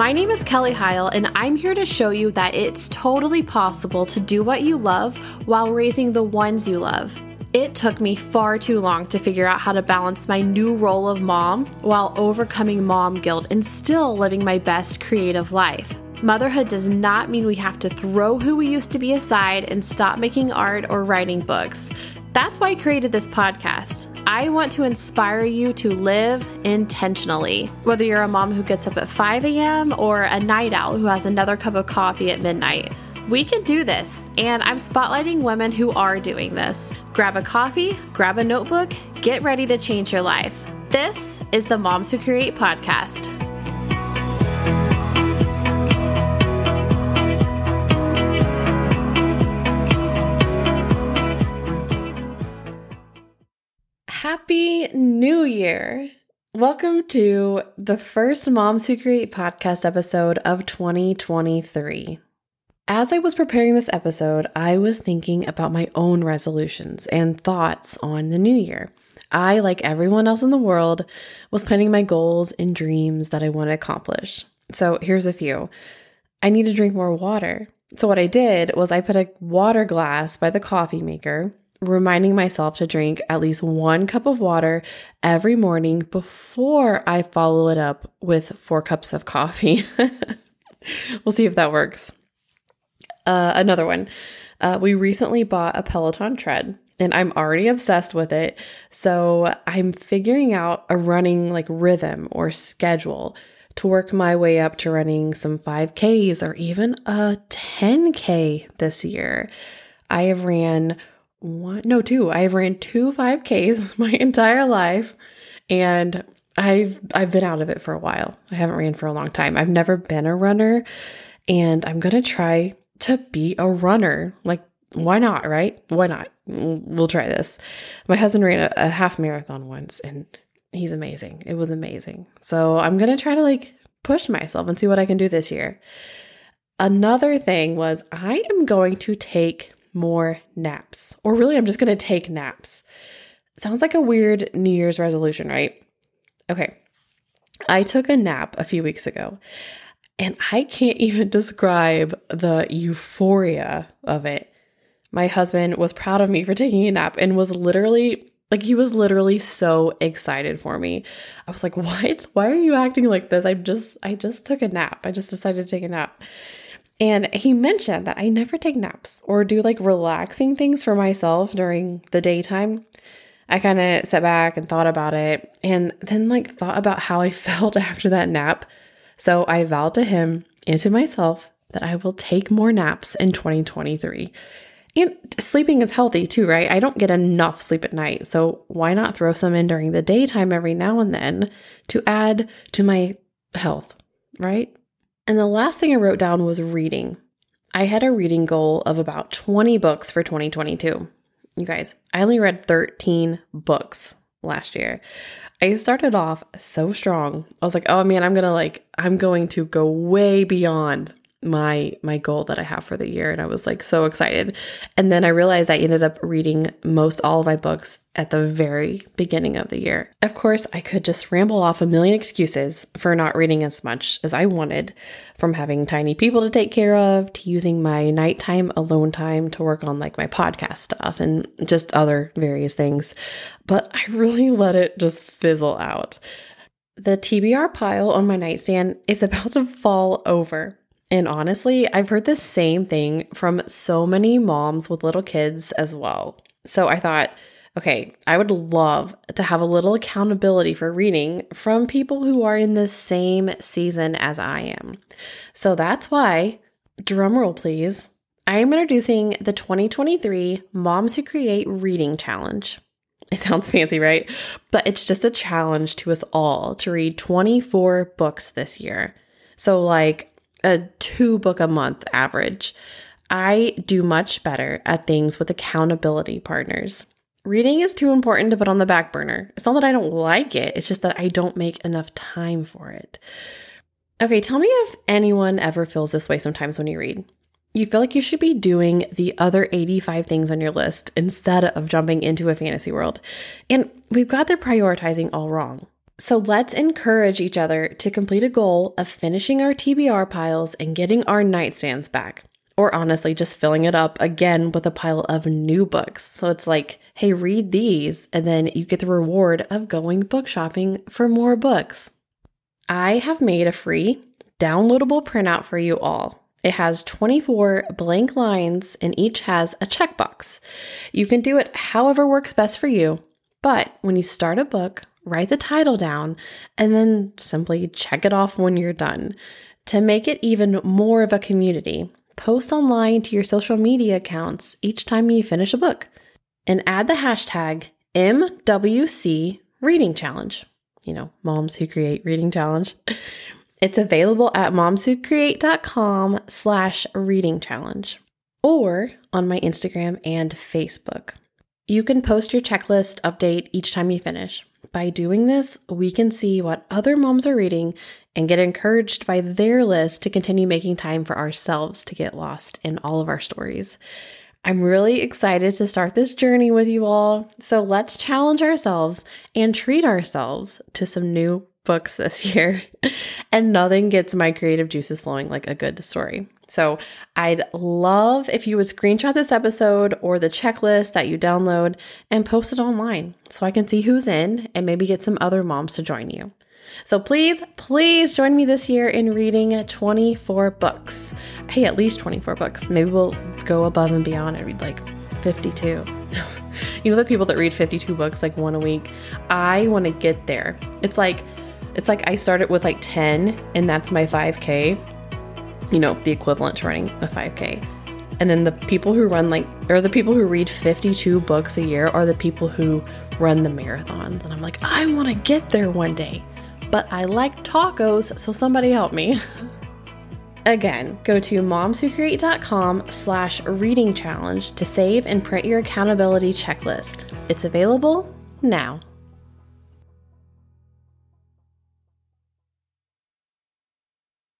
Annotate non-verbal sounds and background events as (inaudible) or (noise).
My name is Kelly Heil, and I'm here to show you that it's totally possible to do what you love while raising the ones you love. It took me far too long to figure out how to balance my new role of mom while overcoming mom guilt and still living my best creative life. Motherhood does not mean we have to throw who we used to be aside and stop making art or writing books. That's why I created this podcast. I want to inspire you to live intentionally. Whether you're a mom who gets up at 5 a.m. or a night owl who has another cup of coffee at midnight, we can do this, and I'm spotlighting women who are doing this. Grab a coffee, grab a notebook, get ready to change your life. This is the Moms Who Create podcast. New Year! Welcome to the first Moms Who Create podcast episode of 2023. As I was preparing this episode, I was thinking about my own resolutions and thoughts on the new year. I, like everyone else in the world, was planning my goals and dreams that I want to accomplish. So here's a few I need to drink more water. So, what I did was I put a water glass by the coffee maker reminding myself to drink at least one cup of water every morning before I follow it up with four cups of coffee. (laughs) we'll see if that works. Uh, another one. Uh, we recently bought a Peloton tread and I'm already obsessed with it. So I'm figuring out a running like rhythm or schedule to work my way up to running some 5Ks or even a 10K this year. I have ran one, no, two. I've ran two 5Ks (laughs) my entire life and I've I've been out of it for a while. I haven't ran for a long time. I've never been a runner and I'm going to try to be a runner. Like why not, right? Why not? We'll try this. My husband ran a, a half marathon once and he's amazing. It was amazing. So I'm going to try to like push myself and see what I can do this year. Another thing was I am going to take more naps. Or really, I'm just going to take naps. Sounds like a weird New Year's resolution, right? Okay. I took a nap a few weeks ago and I can't (laughs) even describe the euphoria of it. My husband was proud of me for taking a nap and was literally like he was literally so excited for me. I was like, "What? Why are you acting like this? I just I just took a nap. I just decided to take a nap." And he mentioned that I never take naps or do like relaxing things for myself during the daytime. I kind of sat back and thought about it and then like thought about how I (laughs) felt after that nap. So I vowed to him and to myself that I will take more naps in 2023. And sleeping is healthy too, right? I don't get enough sleep at night. So why not throw some in during the daytime every now and then to add to my health, right? And the last thing I wrote down was reading. I had a reading goal of about 20 books for 2022. You guys, I only read 13 books last year. I started off so strong. I was like, "Oh man, I'm to like I'm going to go way beyond my my goal that I have for the year and I was like so excited. And then I realized I ended up reading most all of my books at the very beginning of the year. Of course, I could just ramble off a million excuses for not reading as much as I wanted, from having tiny people to take care of to using my nighttime alone time to work on like my podcast stuff and just other various things. But I really (laughs) let it just fizzle out. The TBR pile on my nightstand is about to fall over. And honestly, I've heard the same thing from so many moms with little kids as well. So I thought, okay, I would love to have a little accountability for reading from people who are in the same season as I am. So that's why, drumroll please, I am introducing the 2023 Moms Who Create Reading Challenge. It sounds fancy, right? But it's just a challenge to us all to read 24 books this year. So, like, a two book a month average. I do much better at things with accountability partners. Reading is too important to put on the back burner. It's not that I don't like it, it's just that I don't make enough time for it. Okay, tell me if anyone ever feels this way sometimes when you read. You feel like you should be doing the other 85 things on your list instead of jumping into a fantasy world. And we've got the prioritizing all wrong. So let's encourage each other to complete a goal of finishing our TBR piles and getting our nightstands back. Or honestly, just filling it up again with a pile of new books. So it's like, hey, read these, and then you get the reward of going book shopping for more books. I have made a free downloadable printout for you all. It has 24 blank lines and each has a checkbox. You can do it however works best for you, but when you start a book, write the title down and then simply check it off when you're done. To make it even more of a community, post online to your social media accounts each time you finish a book and add the hashtag MWC Reading Challenge. You know, Moms Who Create Reading Challenge. (laughs) It's available at momswhocreate.com slash reading challenge or on my Instagram and Facebook. You can post your checklist update each time you finish. By doing this, we can see what other moms are reading and get encouraged by their list to continue making time for ourselves to get lost in all of our stories. I'm really excited to start this journey with you all. So let's challenge ourselves and treat ourselves to some new books this (laughs) year, and nothing gets my creative juices flowing like a good story. So, I'd love if you would screenshot this episode or the checklist that you download and post it online so I can see who's in and maybe get some other moms to join you. So, please, please join me this year in reading 24 books. Hey, at least 24 books. Maybe we'll go above and beyond and read like 52. (laughs) you know, the people that read 52 books like one a week? I want to get there. It's like, it's like I started with like 10 and that's my 5K, you know, the equivalent to running a 5K. And then the people who run like, or the people who read 52 books a year are the people who run the marathons. And I'm like, I want to get there one day, but I like tacos, so somebody help me. (laughs) Again, go to momswhocreate.com slash reading challenge to save and print your accountability checklist. It's available now.